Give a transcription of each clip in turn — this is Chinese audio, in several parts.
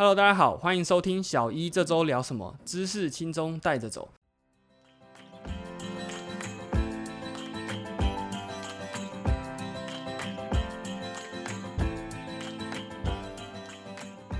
Hello，大家好，欢迎收听小一这周聊什么，知识轻松带着走。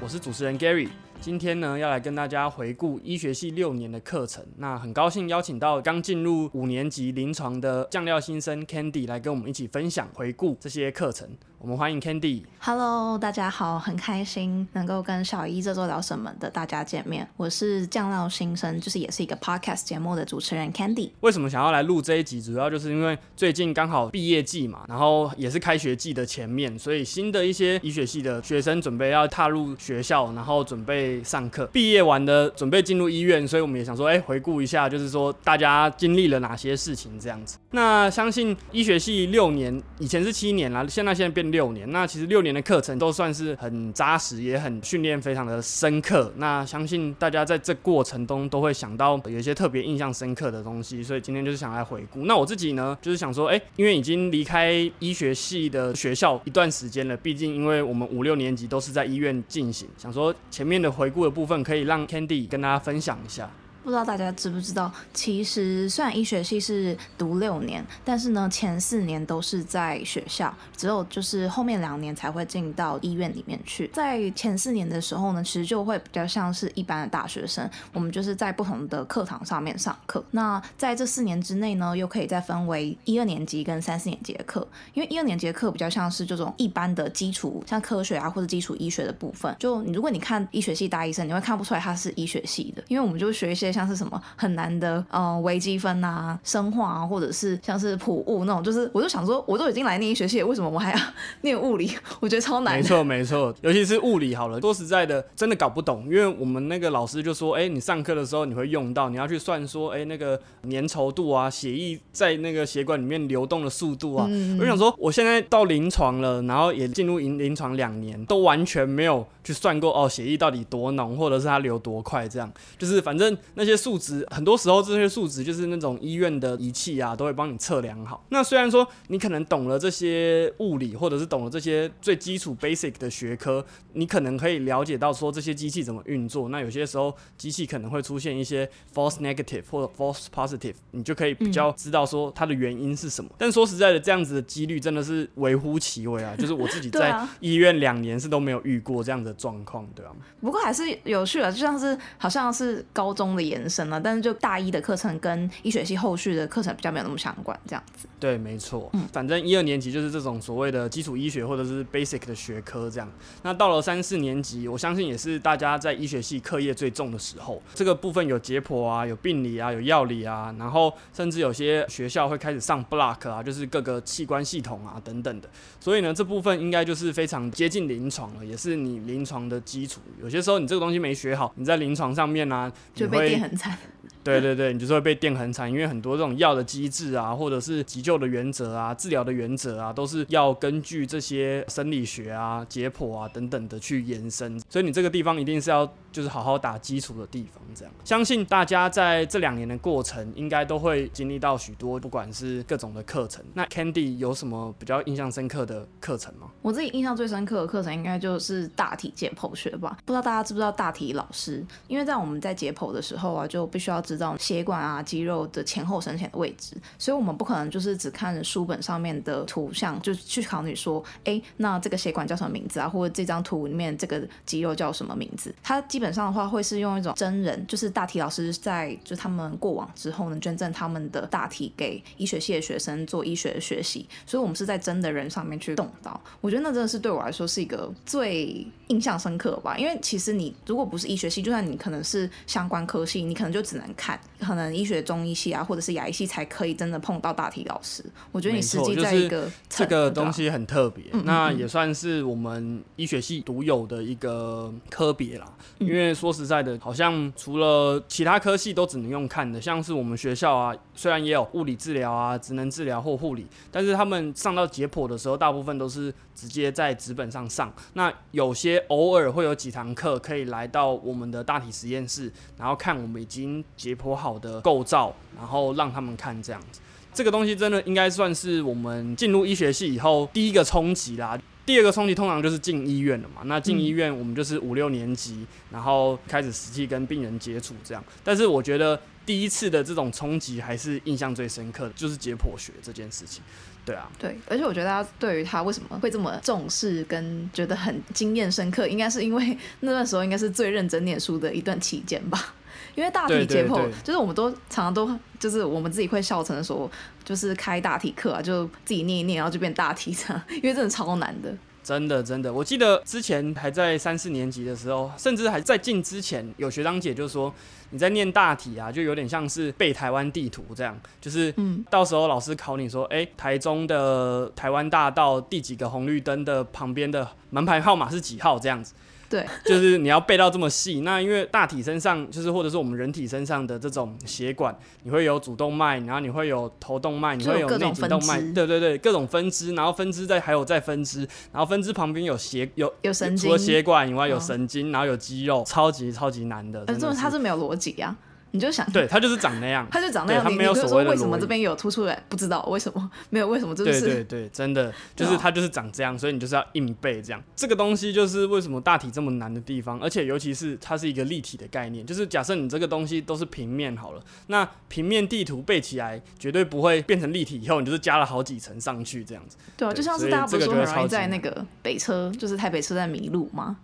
我是主持人 Gary。今天呢，要来跟大家回顾医学系六年的课程。那很高兴邀请到刚进入五年级临床的酱料新生 Candy 来跟我们一起分享回顾这些课程。我们欢迎 Candy。Hello，大家好，很开心能够跟小一这周聊什么的大家见面。我是酱料新生，就是也是一个 podcast 节目的主持人 Candy。为什么想要来录这一集？主要就是因为最近刚好毕业季嘛，然后也是开学季的前面，所以新的一些医学系的学生准备要踏入学校，然后准备上课。毕业完的准备进入医院，所以我们也想说，哎，回顾一下，就是说大家经历了哪些事情这样子。那相信医学系六年，以前是七年啦，现在现在变。六年，那其实六年的课程都算是很扎实，也很训练非常的深刻。那相信大家在这过程中都会想到有一些特别印象深刻的东西，所以今天就是想来回顾。那我自己呢，就是想说，哎，因为已经离开医学系的学校一段时间了，毕竟因为我们五六年级都是在医院进行，想说前面的回顾的部分可以让 Candy 跟大家分享一下。不知道大家知不知道，其实虽然医学系是读六年，但是呢，前四年都是在学校，只有就是后面两年才会进到医院里面去。在前四年的时候呢，其实就会比较像是一般的大学生，我们就是在不同的课堂上面上课。那在这四年之内呢，又可以再分为一二年级跟三四年级的课，因为一二年级的课比较像是这种一般的基础，像科学啊或者基础医学的部分。就如果你看医学系大医生，你会看不出来他是医学系的，因为我们就学一些。像是什么很难的，呃，微积分啊、生化啊，或者是像是普物那种，就是我就想说，我都已经来念医学系，为什么我还要 念物理？我觉得超难。没错，没错，尤其是物理好了，说实在的，真的搞不懂，因为我们那个老师就说，哎，你上课的时候你会用到，你要去算说，哎，那个粘稠度啊，血液在那个血管里面流动的速度啊。我就想说，我现在到临床了，然后也进入临临床两年，都完全没有去算过哦，血液到底多浓，或者是它流多快，这样，就是反正那。些数值很多时候，这些数值就是那种医院的仪器啊，都会帮你测量好。那虽然说你可能懂了这些物理，或者是懂了这些最基础 basic 的学科，你可能可以了解到说这些机器怎么运作。那有些时候机器可能会出现一些 false negative 或者 false positive，你就可以比较知道说它的原因是什么。但说实在的，这样子的几率真的是微乎其微啊。就是我自己在医院两年是都没有遇过这样的状况，对吧？不过还是有趣的，就像是好像是高中的研。延伸了，但是就大一的课程跟医学系后续的课程比较没有那么相关，这样子。对，没错。嗯，反正一二年级就是这种所谓的基础医学或者是 basic 的学科这样。那到了三四年级，我相信也是大家在医学系课业最重的时候。这个部分有解剖啊，有病理啊，有药理啊，然后甚至有些学校会开始上 block 啊，就是各个器官系统啊等等的。所以呢，这部分应该就是非常接近临床了，也是你临床的基础。有些时候你这个东西没学好，你在临床上面呢，就被电很惨。对对对，你就是会被电很惨，因为很多这种药的机制啊，或者是急救的原则啊、治疗的原则啊，都是要根据这些生理学啊、解剖啊等等的去延伸。所以你这个地方一定是要就是好好打基础的地方。这样，相信大家在这两年的过程，应该都会经历到许多，不管是各种的课程。那 Candy 有什么比较印象深刻的课程吗？我自己印象最深刻的课程，应该就是大体解剖学吧。不知道大家知不知道大体老师？因为在我们在解剖的时候啊，就必须要要知道血管啊、肌肉的前后深浅的位置，所以我们不可能就是只看书本上面的图像就去考虑说，哎，那这个血管叫什么名字啊？或者这张图里面这个肌肉叫什么名字？它基本上的话会是用一种真人，就是大体老师在就他们过往之后呢，捐赠他们的大体给医学系的学生做医学的学习，所以我们是在真的人上面去动刀。我觉得那真的是对我来说是一个最印象深刻吧，因为其实你如果不是医学系，就算你可能是相关科系，你可能就只能看。可能医学中医系啊，或者是牙医系才可以真的碰到大体老师。我觉得你实际在一个这个东西很特别，那也算是我们医学系独有的一个科别啦。因为说实在的，好像除了其他科系都只能用看的，像是我们学校啊，虽然也有物理治疗啊、职能治疗或护理，但是他们上到解剖的时候，大部分都是直接在纸本上上。那有些偶尔会有几堂课可以来到我们的大体实验室，然后看我们已经解剖好。的构造，然后让他们看这样子，这个东西真的应该算是我们进入医学系以后第一个冲击啦。第二个冲击通常就是进医院了嘛。那进医院，我们就是五六年级，然后开始实际跟病人接触这样。但是我觉得第一次的这种冲击还是印象最深刻的，就是解剖学这件事情。对啊，对，而且我觉得大家对于他为什么会这么重视，跟觉得很经验深刻，应该是因为那段时候应该是最认真念书的一段期间吧。因为大体解剖，就是我们都常常都就是我们自己会笑称说，就是开大体课啊，就自己念一念，然后就变大体这样，因为真的超难的。真的真的，我记得之前还在三四年级的时候，甚至还在进之前，有学长姐就说。你在念大体啊，就有点像是背台湾地图这样，就是到时候老师考你说，哎，台中的台湾大道第几个红绿灯的旁边的门牌号码是几号这样子。对，就是你要背到这么细。那因为大体身上，就是或者是我们人体身上的这种血管，你会有主动脉，然后你会有头动脉，你会有内颈动脉，对对对，各种分支，然后分支再还有再分支，然后分支旁边有血有有神经，除了血管以外有神经，然后有肌肉，超级超级难的。但是它是没有逻辑啊。你就想，对它就是长那样，它就长那样。它没有所谓的为什么这边有凸出来？不知道为什么 没有？为什么？就是对对对，真的就是它就是长这样，所以你就是要硬背这样。这个东西就是为什么大体这么难的地方，而且尤其是它是一个立体的概念，就是假设你这个东西都是平面好了，那平面地图背起来绝对不会变成立体，以后你就是加了好几层上去这样子。对啊，就像是大家不是说很容易在那个北车，就是台北车站迷路吗？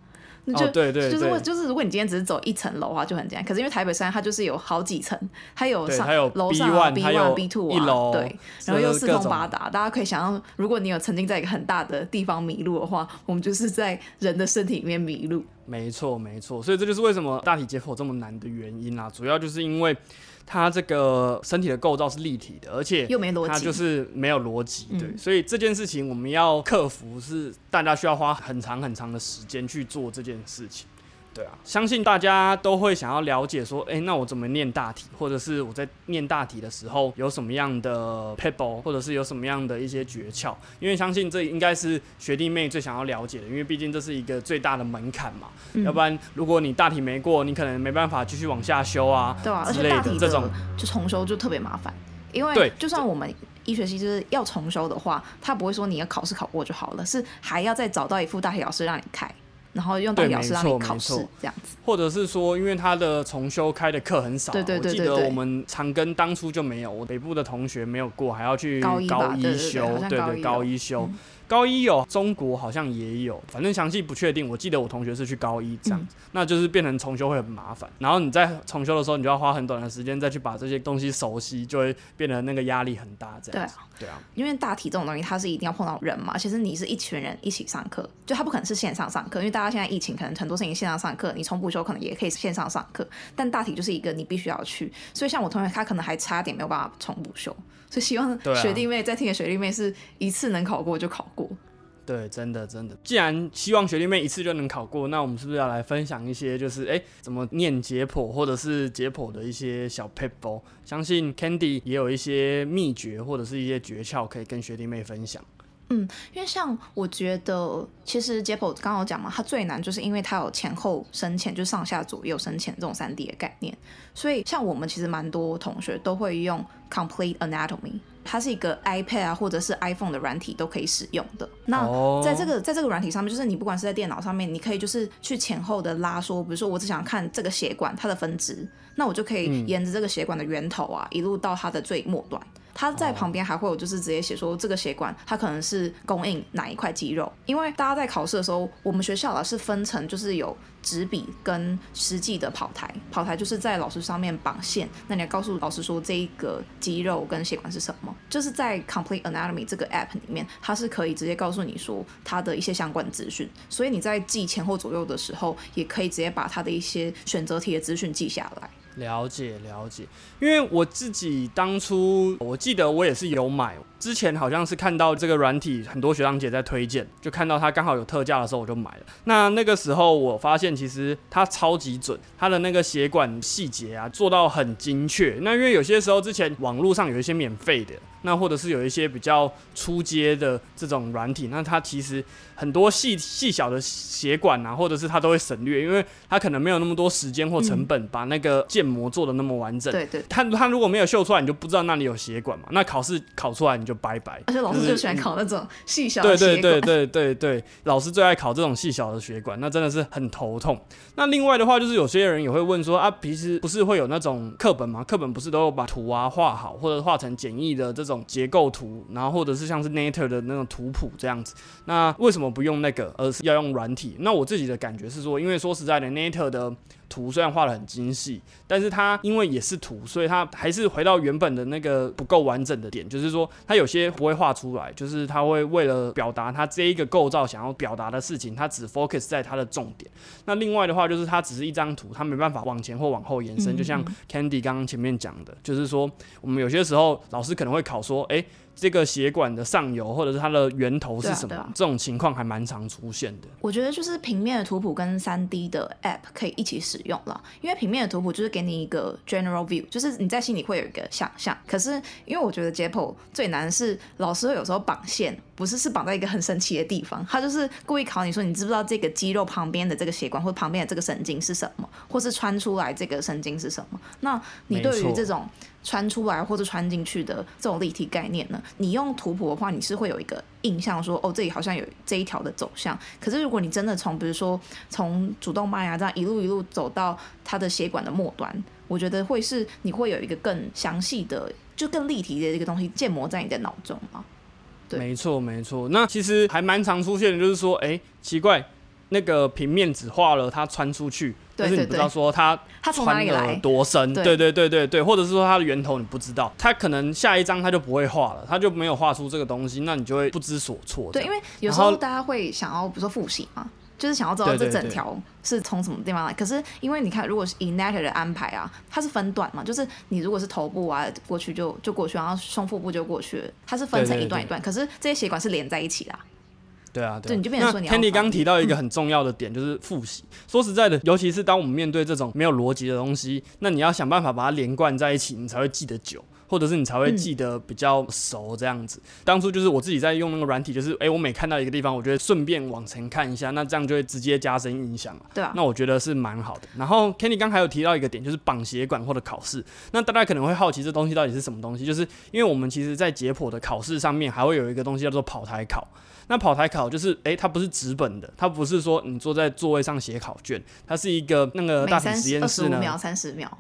就对对，就是就是如果你今天只是走一层楼的话就很简单，可是因为台北山它就是有好几层，它有上楼上 B one B two 啊，对，然后又四通八达，大家可以想象，如果你有曾经在一个很大的地方迷路的话，我们就是在人的身体里面迷路。没错没错，所以这就是为什么大体解剖这么难的原因啦，主要就是因为。它这个身体的构造是立体的，而且又没逻辑，它就是没有逻辑，对，所以这件事情我们要克服，是大家需要花很长很长的时间去做这件事情。对啊，相信大家都会想要了解说，哎，那我怎么念大体，或者是我在念大体的时候有什么样的 pebble，或者是有什么样的一些诀窍？因为相信这应该是学弟妹最想要了解的，因为毕竟这是一个最大的门槛嘛。要不然，如果你大体没过，你可能没办法继续往下修啊。对啊，而且大体这种就重修就特别麻烦，因为就算我们医学系就是要重修的话，他不会说你要考试考过就好了，是还要再找到一副大体老师让你开。然后用大体老师让你考试这样子，或者是说，因为他的重修开的课很少，对对对我记得我们长庚当初就没有，我北部的同学没有过，还要去高一修，对对高一修。高一有，中国好像也有，反正详细不确定。我记得我同学是去高一这样子，那就是变成重修会很麻烦。然后你在重修的时候，你就要花很短的时间再去把这些东西熟悉，就会变得那个压力很大。这样，对啊，对啊。因为大体这种东西，它是一定要碰到人嘛。其实你是一群人一起上课，就它不可能是线上上课，因为大家现在疫情，可能很多事情线上上课。你重补修可能也可以线上上课，但大体就是一个你必须要去。所以像我同学，他可能还差点没有办法重补修。所以希望学弟妹在听的学弟妹是一次能考过就考过。对，真的真的。既然希望学弟妹一次就能考过，那我们是不是要来分享一些，就是哎，怎么念解剖，或者是解剖的一些小 paper？相信 Candy 也有一些秘诀或者是一些诀窍可以跟学弟妹分享。嗯，因为像我觉得，其实解剖刚刚讲嘛，它最难就是因为它有前后深浅，就上下左右深浅这种三 D 的概念。所以像我们其实蛮多同学都会用 Complete Anatomy。它是一个 iPad 啊，或者是 iPhone 的软体都可以使用的。那在这个在这个软体上面，就是你不管是在电脑上面，你可以就是去前后的拉说，比如说我只想看这个血管它的分支，那我就可以沿着这个血管的源头啊，一路到它的最末端。它在旁边还会有，就是直接写说这个血管它可能是供应哪一块肌肉，因为大家在考试的时候，我们学校啊是分成就是有纸笔跟实际的跑台，跑台就是在老师上面绑线，那你要告诉老师说这一个肌肉跟血管是什么，就是在 Complete Anatomy 这个 app 里面，它是可以直接告诉你说它的一些相关资讯，所以你在记前后左右的时候，也可以直接把它的一些选择题的资讯记下来。了解了解，因为我自己当初我记得我也是有买，之前好像是看到这个软体，很多学长姐在推荐，就看到它刚好有特价的时候我就买了。那那个时候我发现其实它超级准，它的那个血管细节啊做到很精确。那因为有些时候之前网络上有一些免费的。那或者是有一些比较出街的这种软体，那它其实很多细细小的血管啊，或者是它都会省略，因为它可能没有那么多时间或成本把那个建模做的那么完整。对对，它它如果没有秀出来，你就不知道那里有血管嘛。那考试考出来你就拜拜。而且老师是就喜欢考那种细小对的血管。对对对对对，老师最爱考这种细小的血管，那真的是很头痛。那另外的话，就是有些人也会问说啊，平时不是会有那种课本吗？课本不是都有把图啊画好，或者画成简易的这种结构图，然后或者是像是 Nature 的那种图谱这样子。那为什么不用那个，而是要用软体？那我自己的感觉是说，因为说实在的，Nature 的图虽然画的很精细，但是它因为也是图，所以它还是回到原本的那个不够完整的点，就是说它有些不会画出来，就是它会为了表达它这一个构造想要表达的事情，它只 focus 在它的重点。那另外的话，就是它只是一张图，它没办法往前或往后延伸，嗯就像 Candy 刚刚前面讲的，就是说我们有些时候老师可能会考说，诶，这个血管的上游或者是它的源头是什么？对啊啊这种情况还蛮常出现的。我觉得就是平面的图谱跟三 D 的 App 可以一起使用了，因为平面的图谱就是给你一个 general view，就是你在心里会有一个想象。可是因为我觉得解剖最难是老师会有时候绑线，不是是绑在一个很神奇的地方，他就是故意考你说你知不知道这个肌肉旁边的这个血管或旁边的这个神经是什么，或是穿出来这个神经是什么？那你对于这种穿出来或者穿进去的这种立体概念呢，你用图谱的话，你是会有一个印象说，哦，这里好像有这一条的走向。可是如果你真的从比如说从主动脉啊这样一路一路走到它的血管的末端，我觉得会是你会有一个更详细的，就更立体的一个东西建模在你的脑中啊。对没错没错。那其实还蛮常出现的，就是说，诶，奇怪，那个平面只画了它穿出去，但是你不知道说它它从哪穿了里来？多深，对对对对对对，或者是说它的源头你不知道，它可能下一张它就不会画了，它就没有画出这个东西，那你就会不知所措。对，因为为有时候大家会想要，比如说复习嘛，就是想要知道这整条是从什么地方来。可是因为你看，如果是以 Natter 的安排啊，它是分段嘛，就是你如果是头部啊过去就就过去，然后胸腹部就过去了，它是分成一段一段。可是这些血管是连在一起的啊、对啊，对啊你就变成说你要 Candy 刚提到一个很重要的点，就是复习。说实在的，尤其是当我们面对这种没有逻辑的东西，那你要想办法把它连贯在一起，你才会记得久。或者是你才会记得比较熟这样子。当初就是我自己在用那个软体，就是诶，我每看到一个地方，我觉得顺便往前看一下，那这样就会直接加深印象了。对啊，那我觉得是蛮好的。然后 Kenny 刚还有提到一个点，就是绑血管或者考试。那大家可能会好奇这东西到底是什么东西，就是因为我们其实在解剖的考试上面还会有一个东西叫做跑台考。那跑台考就是，诶，它不是纸本的，它不是说你坐在座位上写考卷，它是一个那个大体实验室呢，二十五秒、三十秒，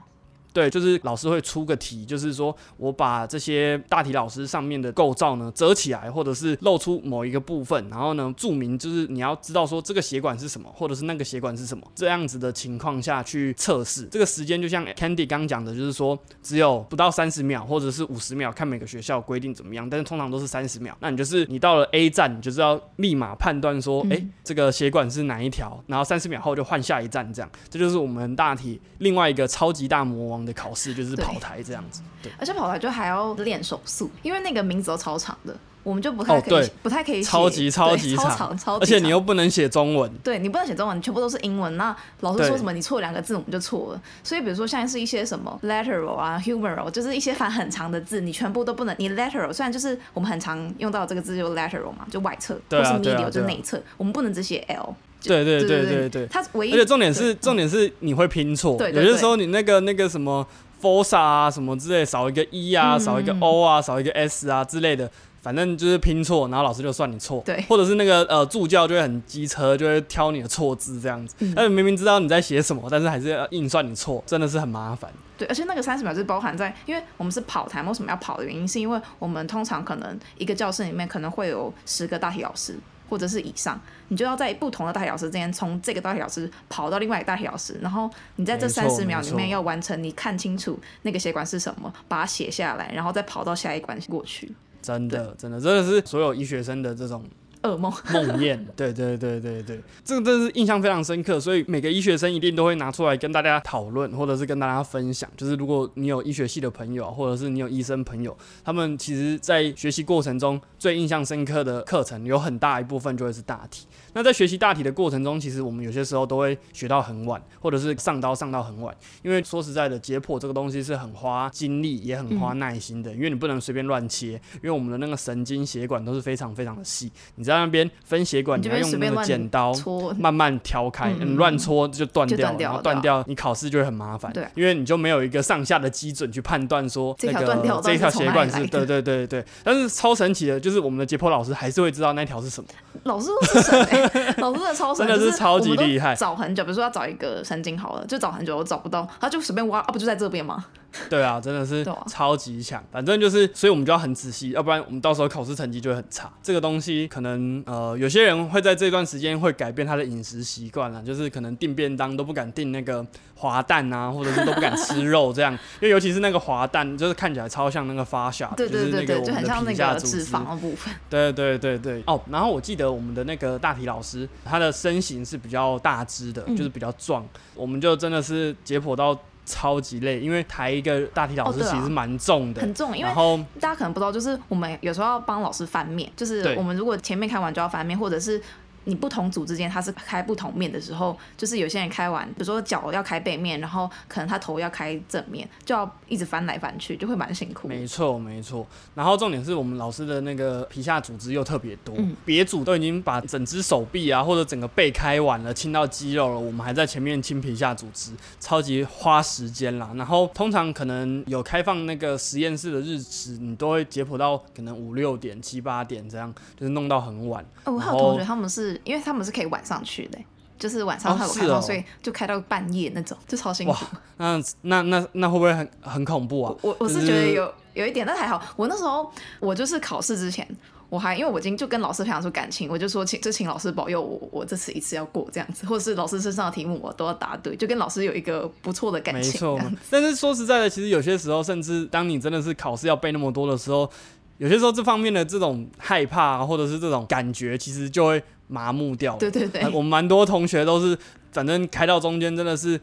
对，就是老师会出个题，就是说我把这些大体老师上面的构造呢折起来，或者是露出某一个部分，然后呢注明就是你要知道说这个血管是什么，或者是那个血管是什么，这样子的情况下去测试。这个时间就像 Candy 刚讲的，就是说只有不到三十秒或者是五十秒，看每个学校规定怎么样，但是通常都是三十秒。那你就是你到了 A 站，你就是要立马判断说，诶，这个血管是哪一条，然后三十秒后就换下一站，这样，这就是我们大体另外一个超级大魔王的考试，就是跑台这样子。对，而且跑台就还要练手速，因为那个名字都超长的，我们就不太可以，不太可以写超级超级长超长，超级而且你又不能写中文。对你不能写中文，全部都是英文。那老师说什么，你错两个字，我们就错了。所以比如说像是一些什么 lateral 啊、humeral，就是一些反很长的字，你全部都不能。你 lateral 虽然就是我们很常用到这个字，就 lateral 嘛，就外侧，或是 medial 就内侧，我们不能只写 L。对对对对对。它唯一而且重点是，重点是你会拼错，有些时候你那个那个什么 forsa 啊什么之类，少一个 e 啊，嗯少一个 o 啊，少一个 s 啊之类的，反正就是拼错，然后老师就算你错，对。或者是那个呃助教就会很机车，就会挑你的错字这样子，嗯。但是明明知道你在写什么，但是还是要硬算你错，真的是很麻烦。对，而且那个三十秒就是包含在，因为我们是跑台，为什么要跑的原因，是因为我们通常可能一个教室里面可能会有十个大体老师，或者是以上，你就要在不同的大体老师之间，从这个大体老师跑到另外一个大体老师，然后你在这三十秒里面要完成，你看清楚那个血管是什么，把它写下来，然后再跑到下一关过去。真的，真的，真的是所有医学生的这种噩梦。梦魇，对对对对对，这个真的是印象非常深刻，所以每个医学生一定都会拿出来跟大家讨论，或者是跟大家分享。就是如果你有医学系的朋友，或者是你有医生朋友，他们其实在学习过程中最印象深刻的课程，有很大一部分就会是大体。那在学习大体的过程中，其实我们有些时候都会学到很晚，或者是上刀上到很晚，因为说实在的，解剖这个东西是很花精力，也很花耐心的，因为你不能随便乱切，因为我们的那个神经血管都是非常非常的细，你在那边分血管，你要用那个剪刀戳慢慢挑开，你乱戳就断掉断掉了。然后断掉，你考试就会很麻烦，对。因为你就没有一个上下的基准去判断说这那个条断掉这一条血管是，对对对对，但是超神奇的，就是我们的解剖老师还是会知道那条是什么，老师都是神、欸，老师真的超神，真的是超级厉害。找很久，比如说要找一个神经好了，就找很久，我找不到，他就随便挖，啊，不就在这边吗？对啊，真的是超级强。反正就是，所以我们就要很仔细，要不然我们到时候考试成绩就会很差。这个东西可能呃，有些人会在这段时间会改变他的饮食习惯了，就是可能订便当都不敢订那个滑蛋啊，或者是都不敢吃肉这样，因为尤其是那个滑蛋，就是看起来超像那个发酵，对对对对，就是那个我就很像那个脂。肪的部分。对对对对，哦，然后我记得我们的那个大体老师，他的身形是比较大只的，嗯就是比较壮，我们就真的是解剖到超级累，因为抬一个大体老师其实蛮重的，很重，因为然后大家可能不知道，就是我们有时候要帮老师翻面，就是我们如果前面开完就要翻面，或者是你不同组之间它是开不同面的时候，就是有些人开完，比如说脚要开背面，然后可能他头要开正面，就要一直翻来翻去，就会蛮辛苦。没错没错，然后重点是我们老师的那个皮下组织又特别多，嗯别组都已经把整只手臂啊或者整个背开完了，清到肌肉了，我们还在前面清皮下组织，超级花时间啦。然后通常可能有开放那个实验室的日子，你都会解剖到可能五六点、七八点这样，就是弄到很晚。哦，我还有同学他们是因为他们是可以晚上去的、就是晚上哦他有开放，是哦所以就开到半夜那种，就超辛苦哇。那那那那会不会很很恐怖啊？我我是觉得有有一点，但还好。我那时候我就是考试之前，我还因为我已经就跟老师培养出感情，我就说请就请老师保佑我，我这次一次要过这样子，或者是老师身上的题目我都要答对，就跟老师有一个不错的感没情。错，但是说实在的，其实有些时候，甚至当你真的是考试要背那么多的时候，有些时候这方面的这种害怕啊或者是这种感觉，其实就会麻木掉了。对对对呃我们蛮多同学都是，反正开到中间真的是。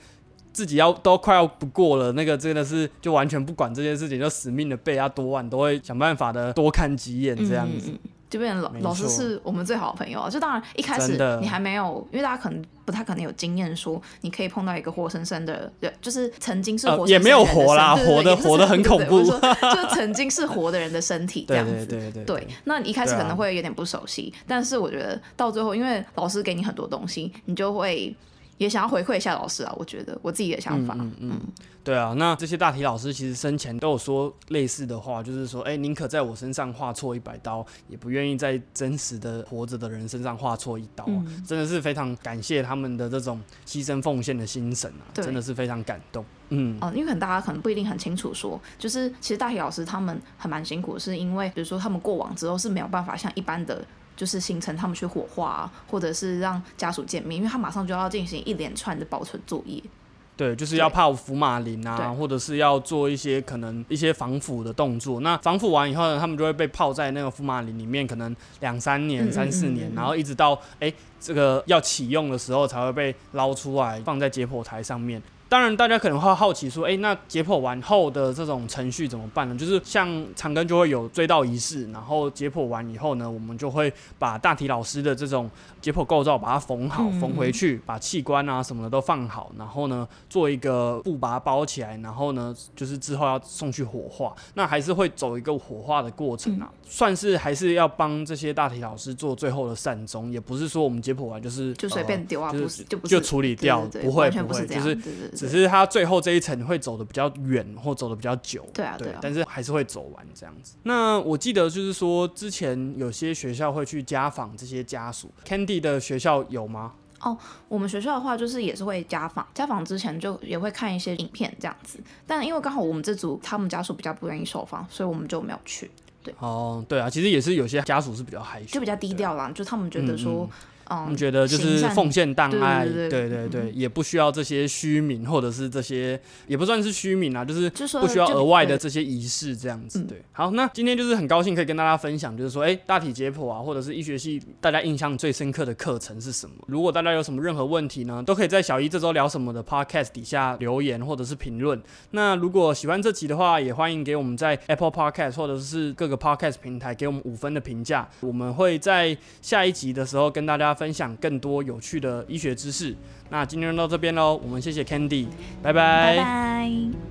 自己要都快要不过了，那个真的是就完全不管这件事情，就死命的背啊，多晚都会想办法的多看几眼这样子。就变成老没老师是我们最好的朋友啊！就当然一开始你还没有，因为大家可能不太可能有经验，说你可以碰到一个活生生的，人，就是曾经是活生生呃也没有活啦活的活得很恐怖 就曾经是活的人的身体这对样子。对对对对，那你一开始可能会有点不熟悉，但是我觉得到最后，因为老师给你很多东西，你就会也想要回馈一下老师啊。我觉得我自己的想法，嗯嗯对啊，那这些大体老师其实生前都有说类似的话，就是说，哎、宁可在我身上画错一百刀，也不愿意在真实的活着的人身上画错一刀、啊。嗯真的是非常感谢他们的这种牺牲奉献的精神啊，真的是非常感动。嗯，哦，因为可能大家可能不一定很清楚说，就是其实大体老师他们很蛮辛苦，是因为比如说他们过往之后是没有办法像一般的。就是行程，他们去火化、啊，或者是让家属见面，因为他马上就要进行一连串的保存作业。对，就是要泡福马林啊，或者是要做一些可能一些防腐的动作。那防腐完以后呢，他们就会被泡在那个福马林里面，可能两三年、三四年，嗯嗯然后一直到哎、这个要启用的时候才会被捞出来，放在解剖台上面。当然，大家可能会好奇说，哎、那解剖完后的这种程序怎么办呢？就是像长庚就会有追悼仪式，然后解剖完以后呢，我们就会把大体老师的这种解剖构造把它缝好，嗯。缝回去，把器官啊什么的都放好，然后呢做一个布把它包起来，然后呢就是之后要送去火化，那还是会走一个火化的过程啊，算是还是要帮这些大体老师做最后的善终，也不是说我们解剖完就是就随便丢啊，就是不是就处理掉，不会完全不会，是这样，就是只是他最后这一层会走的比较远，或走的比较久。对啊对啊但是还是会走完这样子。那我记得就是说，之前有些学校会去家访这些家属，Candy 的学校有吗？哦我们学校的话，就是也是会家访，家访之前就也会看一些影片这样子。但因为刚好我们这组他们家属比较不愿意受访，所以我们就没有去，对哦，对啊，其实也是有些家属是比较害羞，就比较低调啦。就他们觉得说，嗯嗯，他们觉得就是奉献大爱，对对对也不需要这些虚名或者是这些也不算是虚名啊，就是不需要额外的这些仪式这样子。嗯对，好，那今天就是很高兴可以跟大家分享，就是说，哎、大体解剖啊，或者是医学系大家印象最深刻的课程是什么？如果大家有什么任何问题呢，都可以在小一这周聊什么的 podcast 底下留言或者是评论。那如果喜欢这集的话，也欢迎给我们在 Apple Podcast 或者是各个 podcast 平台给我们五分的评价。我们会在下一集的时候跟大家分享更多有趣的医学知识。那今天到这边喽，我们谢谢 Candy，拜拜。